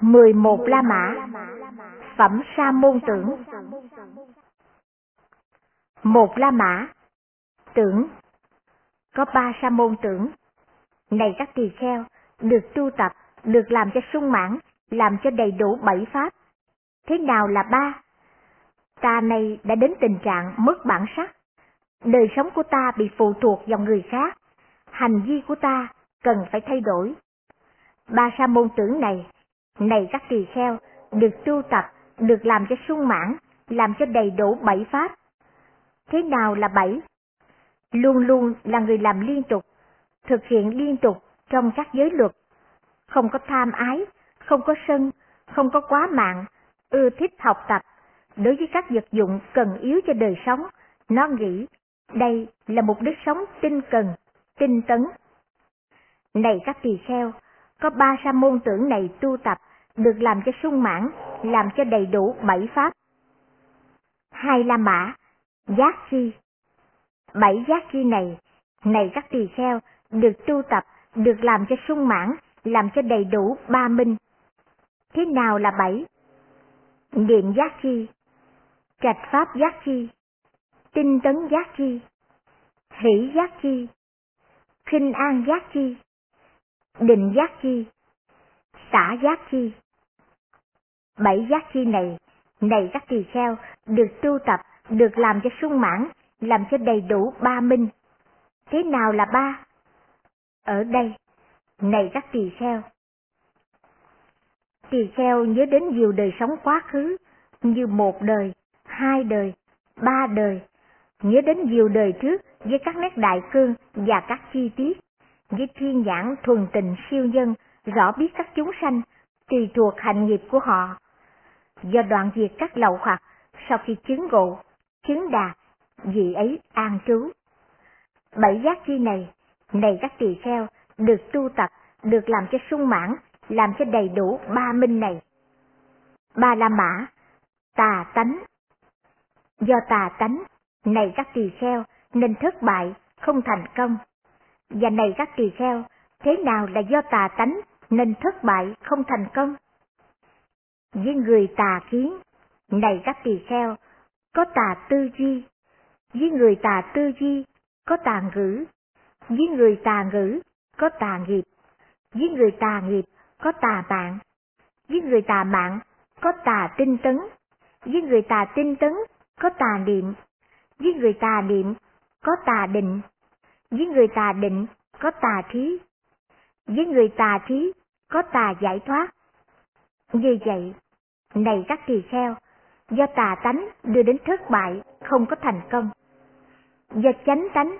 mười một La Mã Phẩm Sa Môn Tưởng Một La Mã Tưởng Có ba Sa Môn Tưởng Này các tỳ kheo, được tu tập, được làm cho sung mãn, làm cho đầy đủ bảy pháp. Thế nào là ba? Ta này đã đến tình trạng mất bản sắc. Đời sống của ta bị phụ thuộc vào người khác. Hành vi của ta cần phải thay đổi. Ba sa môn tưởng này này các tỳ kheo, được tu tập, được làm cho sung mãn, làm cho đầy đủ bảy pháp. Thế nào là bảy? Luôn luôn là người làm liên tục, thực hiện liên tục trong các giới luật. Không có tham ái, không có sân, không có quá mạng, ưa thích học tập. Đối với các vật dụng cần yếu cho đời sống, nó nghĩ đây là mục đích sống tinh cần, tinh tấn. Này các tỳ kheo, có ba sa môn tưởng này tu tập, được làm cho sung mãn, làm cho đầy đủ bảy pháp. Hai La Mã, giác chi. Bảy giác chi này, này các tỳ kheo, được tu tập, được làm cho sung mãn, làm cho đầy đủ ba minh. Thế nào là bảy? Niệm giác chi, trạch pháp giác chi, tinh tấn giác chi, hỷ giác chi, khinh an giác chi, định giác chi, xả giác chi. Bảy giác chi này, này các tỳ kheo, được tu tập, được làm cho sung mãn, làm cho đầy đủ ba minh. Thế nào là ba? Ở đây, này các tỳ kheo. Tỳ kheo nhớ đến nhiều đời sống quá khứ, như một đời, hai đời, ba đời, nhớ đến nhiều đời trước với các nét đại cương và các chi tiết, với thiên nhãn thuần tình siêu nhân, rõ biết các chúng sanh, tùy thuộc hành nghiệp của họ. Do đoạn diệt các lậu hoặc, sau khi chứng ngộ, chứng đạt, vị ấy an trú. Bảy giác chi này, này các tỳ kheo, được tu tập, được làm cho sung mãn, làm cho đầy đủ ba minh này. Ba la mã, tà tánh. Do tà tánh, này các tỳ kheo, nên thất bại, không thành công. Và này các tỳ kheo, thế nào là do tà tánh nên thất bại không thành công? Với người tà kiến, này các tỳ kheo, có tà tư duy, với người tà tư duy, có tà ngữ, với người tà ngữ, có tà nghiệp, với người tà nghiệp, có tà mạng, với người tà mạng, có tà tinh tấn, với người tà tinh tấn, có tà niệm, với người tà niệm, có tà định, với người tà định, có tà thí, với người tà thí, có tà giải thoát vì vậy, này các tỳ kheo, do tà tánh đưa đến thất bại, không có thành công. Do chánh tánh,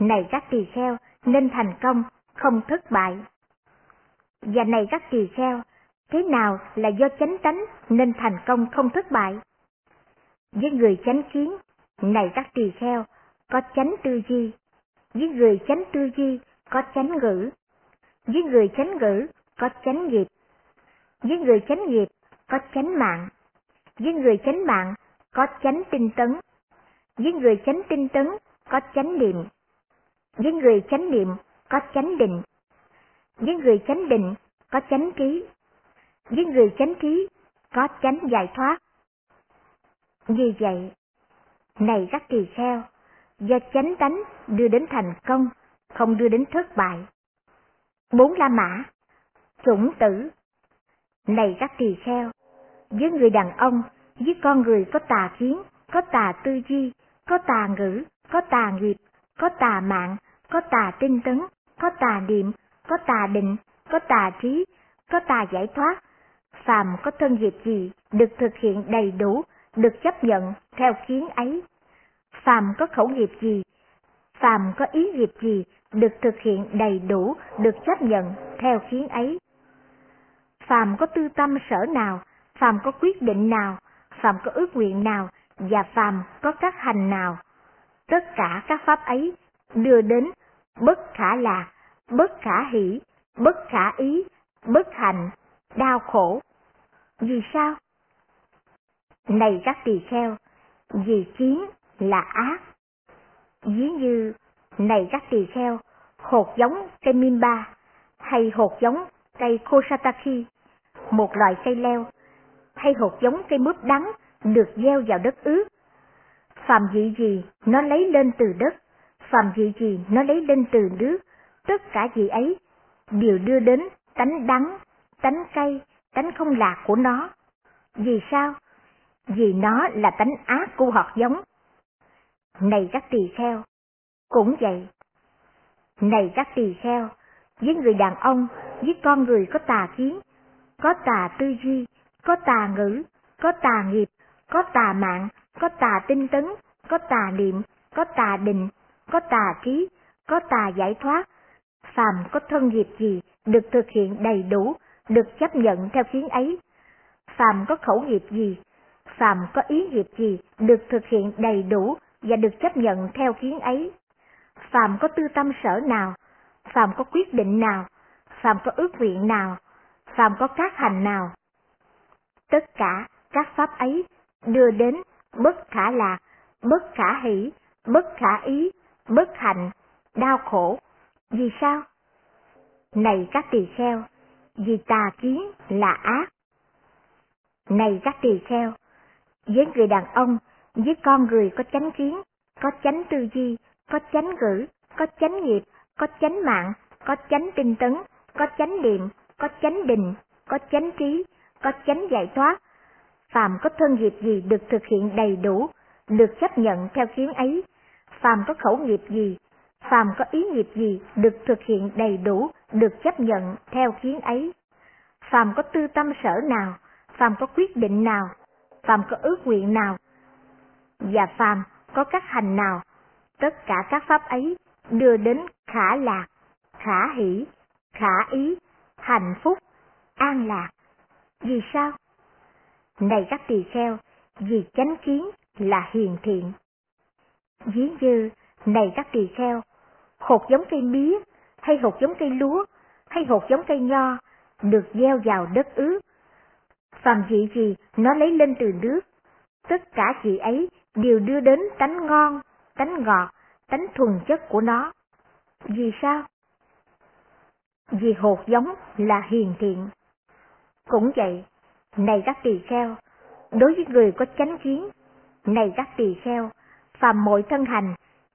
này các tỳ kheo, nên thành công, không thất bại. Và này các tỳ kheo, thế nào là do chánh tánh nên thành công không thất bại? Với người chánh kiến, này các tỳ kheo, có chánh tư duy. Với người chánh tư duy, có chánh ngữ. Với người chánh ngữ, có chánh nghiệp. Với người chánh nghiệp, có chánh mạng. Với người chánh mạng, có chánh tinh tấn. Với người chánh tinh tấn, có chánh niệm. Với người chánh niệm, có chánh định. Với người chánh định, có chánh trí. Với người chánh trí, có chánh giải thoát. Như vậy, này các tỳ kheo, do chánh tánh đưa đến thành công, không đưa đến thất bại. Bốn La Mã, chủng tử. Này các tỳ kheo, với người đàn ông, với con người có tà kiến, có tà tư duy, có tà ngữ, có tà nghiệp, có tà mạng, có tà tinh tấn, có tà niệm, có tà định, có tà trí, có tà giải thoát. Phàm có thân nghiệp gì được thực hiện đầy đủ, được chấp nhận theo kiến ấy. Phàm có khẩu nghiệp gì, phàm có ý nghiệp gì được thực hiện đầy đủ, được chấp nhận theo kiến ấy. Phàm có tư tâm sở nào, phàm có quyết định nào, phàm có ước nguyện nào, và phàm có các hành nào. Tất cả các pháp ấy đưa đến bất khả lạc, bất khả hỷ, bất khả ý, bất hạnh, đau khổ. Vì sao? Này các tỳ kheo, vì chiến là ác. Ví như, này các tỳ kheo, hột giống cây mimba hay hột giống cây kosataki, một loại cây leo, hay hột giống cây mướp đắng được gieo vào đất ướt. Phàm vị gì nó lấy lên từ đất, phàm vị gì nó lấy lên từ nước, tất cả vị ấy đều đưa đến tánh đắng, tánh cay, tánh không lạc của nó. Vì sao? Vì nó là tánh ác của hạt giống. Này các tỳ kheo, cũng vậy. Này các tỳ kheo, với người đàn ông, với con người có tà kiến, có tà tư duy, có tà ngữ, có tà nghiệp, có tà mạng, có tà tinh tấn, có tà niệm, có tà định, có tà trí, có tà giải thoát. Phàm có thân nghiệp gì được thực hiện đầy đủ, được chấp nhận theo kiến ấy. Phàm có khẩu nghiệp gì, phàm có ý nghiệp gì được thực hiện đầy đủ và được chấp nhận theo kiến ấy. Phàm có tư tâm sở nào, phàm có quyết định nào, phàm có ước nguyện nào, phàm có các hành nào. Tất cả các pháp ấy đưa đến bất khả lạc, bất khả hỷ, bất khả ý, bất hạnh, đau khổ. Vì sao? Này các tỳ kheo, vì tà kiến là ác. Này các tỳ kheo, với người đàn ông, với con người có chánh kiến, có chánh tư duy, có chánh ngữ, có chánh nghiệp, có chánh mạng, có chánh tinh tấn, có chánh niệm, có chánh định, có chánh trí, có chánh giải thoát. Phàm có thân nghiệp gì được thực hiện đầy đủ, được chấp nhận theo kiến ấy. Phàm có khẩu nghiệp gì, phàm có ý nghiệp gì được thực hiện đầy đủ, được chấp nhận theo kiến ấy. Phàm có tư tâm sở nào, phàm có quyết định nào, phàm có ước nguyện nào, và phàm có các hành nào, tất cả các pháp ấy đưa đến khả lạc, khả hỷ, khả ý, hạnh phúc, an lạc. Vì sao? Này các tỳ kheo, vì chánh kiến là hiền thiện. Ví như, này các tỳ kheo, hột giống cây mía, hay hột giống cây lúa, hay hột giống cây nho, được gieo vào đất ướt. Phàm vị gì nó lấy lên từ nước, tất cả chị ấy đều đưa đến tánh ngon, tánh ngọt, tánh thuần chất của nó. Vì sao? Vì hột giống là hiền thiện. Cũng vậy, này các tỳ kheo, đối với người có chánh kiến, này các tỳ kheo, phàm mọi thân hành,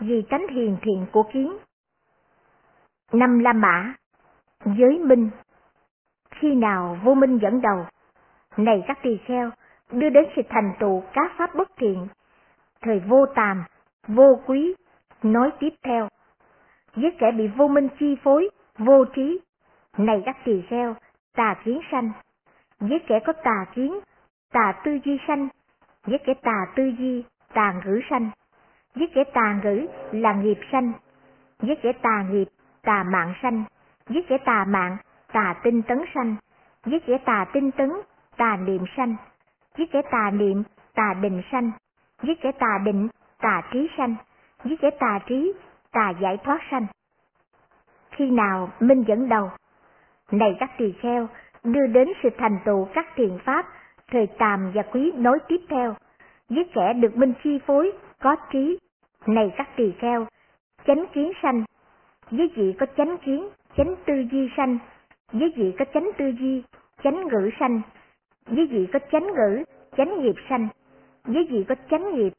vì tánh hiền thiện của kiến. Năm La Mã, giới minh, khi nào vô minh dẫn đầu, này các tỳ kheo, đưa đến sự thành tựu các pháp bất thiện, thời vô tàm, vô quý, nói tiếp theo. Với kẻ bị vô minh chi phối, vô trí, này các tỳ kheo, tà kiến sanh. Với kẻ có tà kiến, tà tư duy sanh. Với kẻ tà tư duy, tà ngữ sanh. Với kẻ tà ngữ là nghiệp sanh. Với kẻ tà nghiệp, tà mạng sanh. Với kẻ tà mạng, tà tinh tấn sanh. Với kẻ tà tinh tấn, tà niệm sanh. Với kẻ tà niệm, tà định sanh. Với kẻ tà định, tà trí sanh. Với kẻ tà trí, tà giải thoát sanh. Khi nào minh dẫn đầu? Này các tỳ kheo, đưa đến sự thành tựu các thiền pháp, thời tàm và quý nối tiếp theo. Với kẻ được minh chi phối, có trí. Này các tỳ kheo, chánh kiến sanh. Với vị có chánh kiến, chánh tư duy sanh. Với vị có chánh tư duy, chánh ngữ sanh. Với vị có chánh ngữ, chánh nghiệp sanh. Với vị có chánh nghiệp,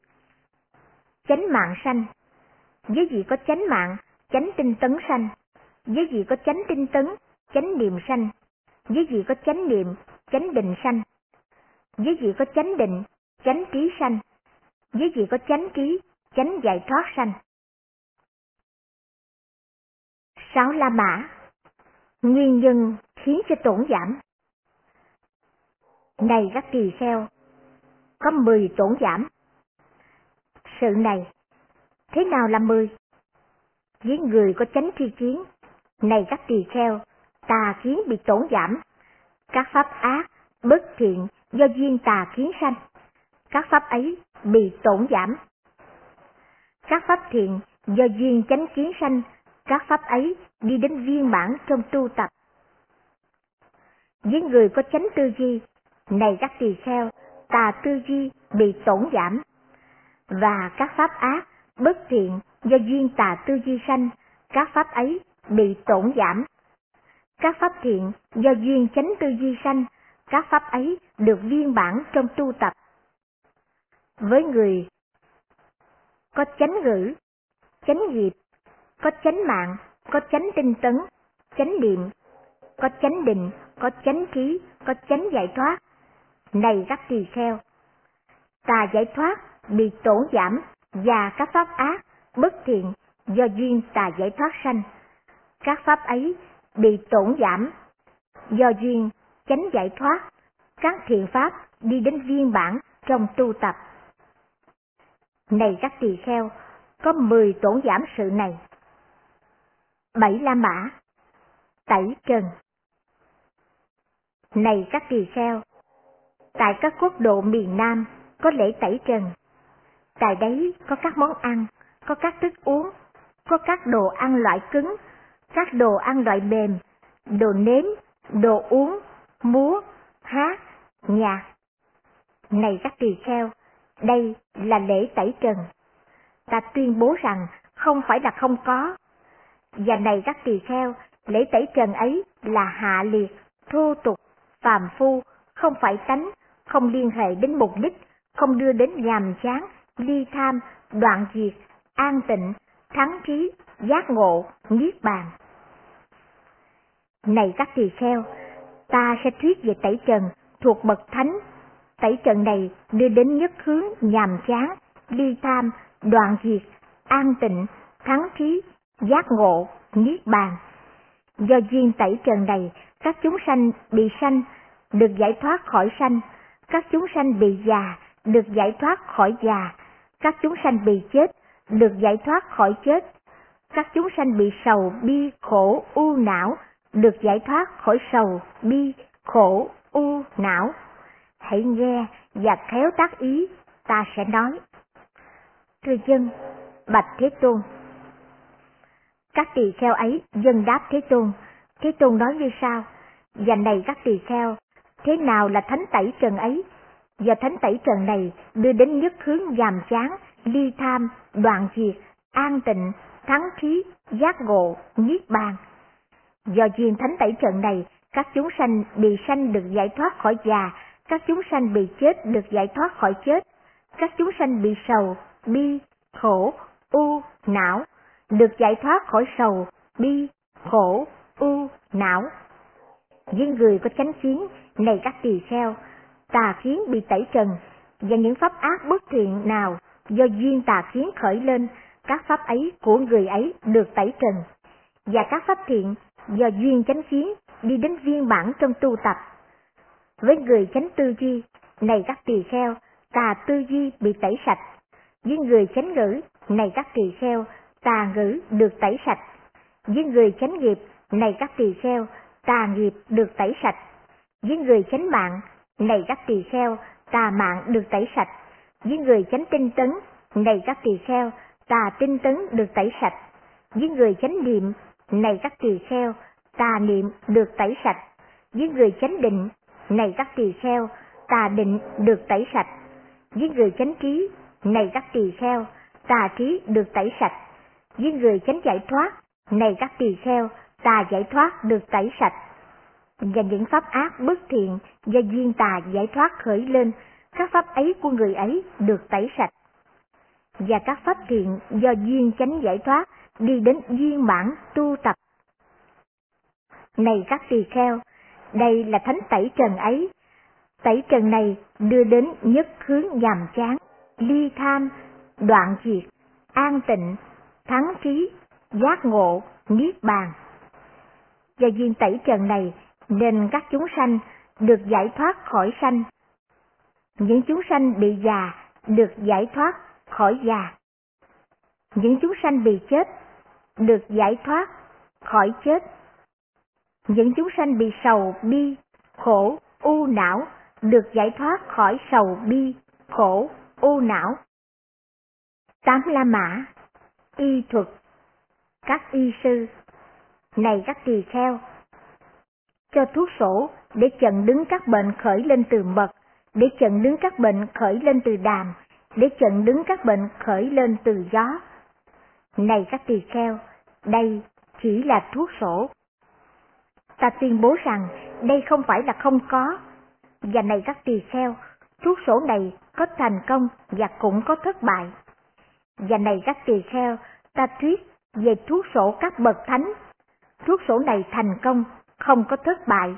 chánh mạng sanh. Với vị có chánh mạng, chánh tinh tấn sanh. Với gì có chánh tinh tấn, chánh niệm sanh. Với gì có chánh niệm, chánh định sanh. Với gì có chánh định, chánh trí sanh. Với gì có chánh trí, chánh giải thoát sanh. Sáu La Mã Nguyên nhân khiến cho tổn giảm Này các tỳ kheo, có mười tổn giảm. Sự này, thế nào là mười? Với người có chánh tri kiến, này các tỳ kheo, tà kiến bị tổn giảm. Các pháp ác, bất thiện do duyên tà kiến sanh. Các pháp ấy bị tổn giảm. Các pháp thiện do duyên chánh kiến sanh, các pháp ấy đi đến viên mãn trong tu tập. Với người có chánh tư duy, này các tỳ kheo, tà tư duy bị tổn giảm. Và các pháp ác, bất thiện do duyên tà tư duy sanh, các pháp ấy bị tổn giảm. Các pháp thiện do duyên chánh tư duy sanh, các pháp ấy được viên bản trong tu tập. Với người có chánh ngữ, chánh nghiệp, có chánh mạng, có chánh tinh tấn, chánh niệm, có chánh định, có chánh trí, có chánh giải thoát. Này các tỳ kheo, tà giải thoát bị tổn giảm và các pháp ác, bất thiện do duyên tà giải thoát sanh. Các pháp ấy bị tổn giảm do duyên chánh giải thoát, các thiện pháp đi đến viên bản trong tu tập. Này các tỳ kheo, có mười tổn giảm sự này. Bảy La Mã Tẩy Trần Này các tỳ kheo, tại các quốc độ miền Nam có lễ tẩy trần. Tại đấy có các món ăn, có các thức uống, có các đồ ăn loại cứng, các đồ ăn loại mềm, đồ nếm, đồ uống, múa, hát, nhạc. Này các tỳ kheo, đây là lễ tẩy trần. Ta tuyên bố rằng không phải là không có. Và này các tỳ kheo, lễ tẩy trần ấy là hạ liệt, thô tục, phàm phu, không phải tánh, không liên hệ đến mục đích, không đưa đến nhàm chán, ly tham, đoạn diệt, an tịnh, thắng trí, giác ngộ, niết bàn. Này các tỳ kheo, ta sẽ thuyết về tẩy trần thuộc bậc thánh. Tẩy trần này đưa đến nhất hướng nhàm chán, ly tham, đoạn diệt, an tịnh, thắng trí, giác ngộ, niết bàn. Do duyên tẩy trần này, các chúng sanh bị sanh, được giải thoát khỏi sanh, các chúng sanh bị già, được giải thoát khỏi già, các chúng sanh bị chết, được giải thoát khỏi chết, các chúng sanh bị sầu, bi, khổ, u não, được giải thoát khỏi sầu, bi, khổ, u, não. Hãy nghe và khéo tác ý, ta sẽ nói. Thưa dân, bạch Thế Tôn. Các tỳ kheo ấy dân đáp Thế Tôn. Thế Tôn nói như sau, và này các tỳ kheo, thế nào là thánh tẩy trần ấy? Và thánh tẩy trần này đưa đến nhất hướng giảm chán, ly tham, đoạn diệt, an tịnh, thắng trí, giác ngộ, niết bàn. Do duyên thánh tẩy trận này, các chúng sanh bị sanh được giải thoát khỏi già, các chúng sanh bị chết được giải thoát khỏi chết, các chúng sanh bị sầu, bi, khổ, u, não, được giải thoát khỏi sầu, bi, khổ, u, não. Những người có chánh kiến, này các tỳ kheo, tà kiến bị tẩy trần, và những pháp ác bất thiện nào do duyên tà kiến khởi lên, các pháp ấy của người ấy được tẩy trần, và các pháp thiện do duyên chánh kiến đi đến viên bản trong tu tập. Với người chánh tư duy, này các tỳ kheo, tà tư duy bị tẩy sạch. Với người chánh ngữ, này các tỳ kheo, tà ngữ được tẩy sạch. Với người chánh nghiệp, này các tỳ kheo, tà nghiệp được tẩy sạch. Với người chánh mạng, này các tỳ kheo, tà mạng được tẩy sạch. Với người chánh tinh tấn, này các tỳ kheo, tà tinh tấn được tẩy sạch. Với người chánh niệm, này các tỳ kheo, tà niệm được tẩy sạch. Với người chánh định, này các tỳ kheo, tà định được tẩy sạch. Với người chánh trí, này các tỳ kheo, tà trí được tẩy sạch. Với người chánh giải thoát, này các tỳ kheo, tà giải thoát được tẩy sạch. Và những pháp ác bất thiện do duyên tà giải thoát khởi lên, các pháp ấy của người ấy được tẩy sạch. Và các pháp thiện do duyên chánh giải thoát đi đến viên mãn tu tập. Này các tỳ kheo, đây là thánh tẩy trần ấy. Tẩy trần này đưa đến nhất hướng nhàm chán, ly tham, đoạn diệt, an tịnh, thắng trí, giác ngộ, niết bàn. Do duyên tẩy trần này nên các chúng sanh được giải thoát khỏi sanh. Những chúng sanh bị già được giải thoát khỏi già. Những chúng sanh bị chết được giải thoát khỏi chết. Những chúng sanh bị sầu bi, khổ, u não được giải thoát khỏi sầu bi, khổ, u não. Tám La Mã, y thuật, các y sư, này các tỳ kheo, cho thuốc sổ để chặn đứng các bệnh khởi lên từ mật, để chặn đứng các bệnh khởi lên từ đàm, để chặn đứng các bệnh khởi lên từ gió. Này các tỳ kheo, đây chỉ là thuốc sổ. Ta tuyên bố rằng đây không phải là không có, và này các tỳ kheo, thuốc sổ này có thành công và cũng có thất bại. Và này các tỳ kheo, ta thuyết về thuốc sổ các bậc thánh. Thuốc sổ này thành công, không có thất bại.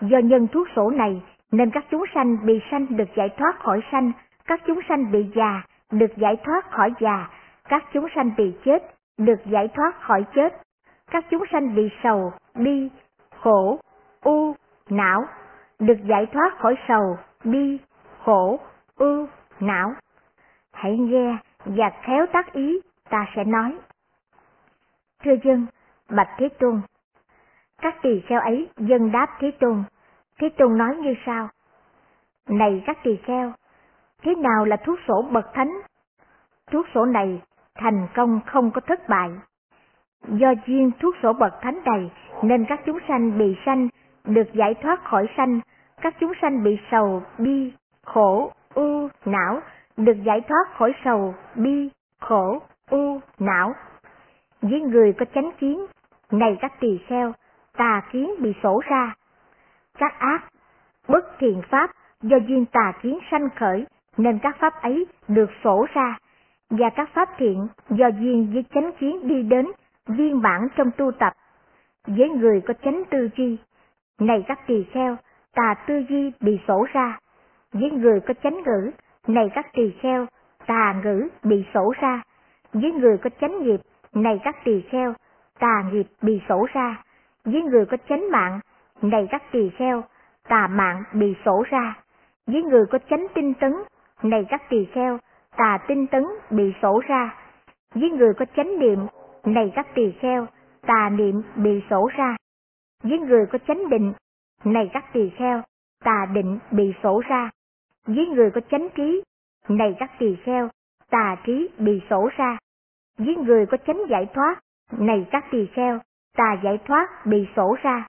Do nhân thuốc sổ này nên các chúng sanh bị sanh được giải thoát khỏi sanh, các chúng sanh bị già được giải thoát khỏi già, các chúng sanh bị chết được giải thoát khỏi chết, các chúng sanh bị sầu, bi, khổ, u, não được giải thoát khỏi sầu, bi, khổ, ưu, não. Hãy nghe và khéo tác ý, ta sẽ nói. Thưa dân, Bạch Thế Tôn. Các tỳ kheo ấy dân đáp Thế Tôn. Thế Tôn nói như sau. Này các tỳ kheo, thế nào là thuốc sổ bậc thánh? Thuốc sổ này thành công không có thất bại. Do duyên thuốc sổ bậc thánh đầy nên các chúng sanh bị sanh được giải thoát khỏi sanh, các chúng sanh bị sầu, bi, khổ, u, não, được giải thoát khỏi sầu, bi, khổ, u, não. Với người có chánh kiến, này các tỳ kheo, tà kiến bị sổ ra. Các ác, bất thiện pháp do duyên tà kiến sanh khởi, nên các pháp ấy được sổ ra, và các pháp thiện do duyên với chánh kiến đi đến, viên bản trong tu tập. Với người có chánh tư duy, này các tỳ kheo, tà tư duy bị sổ ra. Với người có chánh ngữ, này các tỳ kheo, tà ngữ bị sổ ra. Với người có chánh nghiệp, này các tỳ kheo, tà nghiệp bị sổ ra. Với người có chánh mạng, này các tỳ kheo, tà mạng bị sổ ra. Với người có chánh tinh tấn, này các tỳ kheo, tà tinh tấn bị sổ ra. Với người có chánh niệm, này các tỳ kheo, tà niệm bị sổ ra với người có chánh định, này các tỳ kheo, tà định bị sổ ra, với người có chánh trí, này các tỳ kheo, tà trí bị sổ ra, với người có chánh giải thoát, này các tỳ kheo, tà giải thoát bị sổ ra.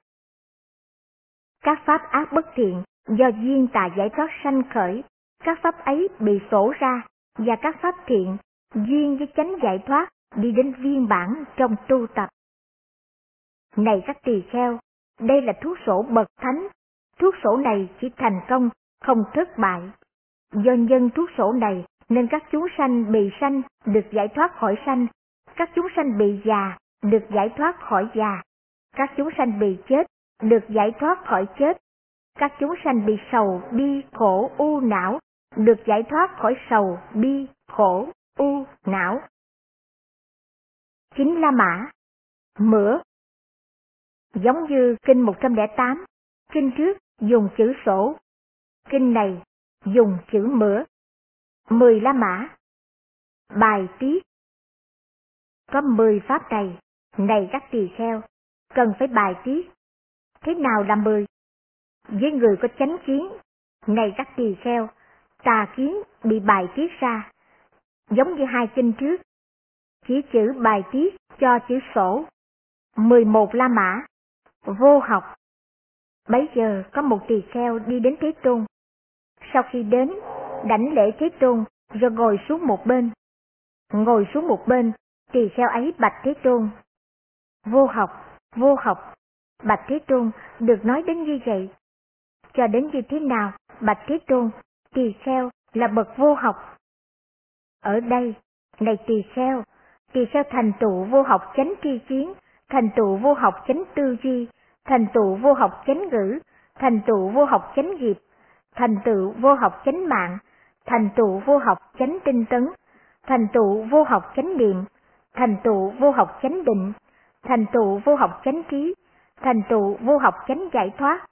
Các pháp ác bất thiện do duyên tà giải thoát sanh khởi, các pháp ấy bị sổ ra, và các pháp thiện duyên với chánh giải thoát đi đến viên bản trong tu tập. Này các tỳ kheo, đây là thuốc sổ bậc thánh. Thuốc sổ này chỉ thành công, không thất bại. Do nhân thuốc sổ này nên các chúng sanh bị sanh được giải thoát khỏi sanh, các chúng sanh bị già được giải thoát khỏi già, các chúng sanh bị chết được giải thoát khỏi chết, các chúng sanh bị sầu, bi, khổ, u, não được giải thoát khỏi sầu, bi, khổ, u, não. Chính La Mã Mửa Giống như kinh 108, kinh trước dùng chữ sổ, kinh này dùng chữ mửa. Mười La Mã Bài tiết Có mười pháp này, này các tỳ kheo, cần phải bài tiết. Thế nào là mười? Với người có chánh kiến, này các tỳ kheo, tà kiến bị bài tiết ra, giống như hai kinh trước. Chỉ chữ bài tiết cho chữ sổ. mười một La Mã vô học. Bấy giờ có một tỳ kheo đi đến Thế Tôn. Sau khi đến, đảnh lễ Thế Tôn rồi ngồi xuống một bên. Ngồi xuống một bên, tỳ kheo ấy bạch Thế Tôn. Vô học, vô học, bạch Thế Tôn được nói đến như vậy. Cho đến như thế nào, bạch Thế Tôn, tỳ kheo là bậc vô học. Ở đây, này tỳ kheo, tỳ kheo thành tựu vô học chánh tri kiến, thành tựu vô học chánh tư duy, thành tựu vô học chánh ngữ, thành tựu vô học chánh nghiệp, thành tựu vô học chánh mạng, thành tựu vô học chánh tinh tấn, thành tựu vô học chánh niệm, thành tựu vô học chánh định, thành tựu vô học chánh trí, thành tựu vô học chánh giải thoát.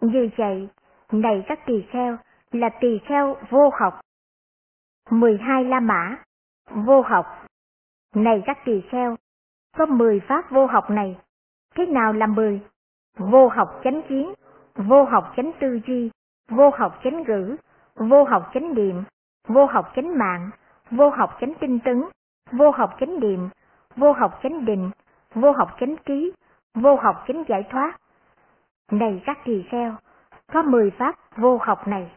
Như vậy, này các tỳ kheo, là tỳ kheo vô học. 12 La Mã, vô học. Này các tỳ kheo, có 10 pháp vô học này. Thế nào là 10? vô học chánh kiến, vô học chánh tư duy, vô học chánh ngữ, vô học chánh niệm, vô học chánh mạng, vô học chánh tinh tấn, vô học chánh niệm, vô học chánh định, vô học chánh trí, vô học chánh giải thoát. Này các tỳ kheo, có mười pháp vô học này.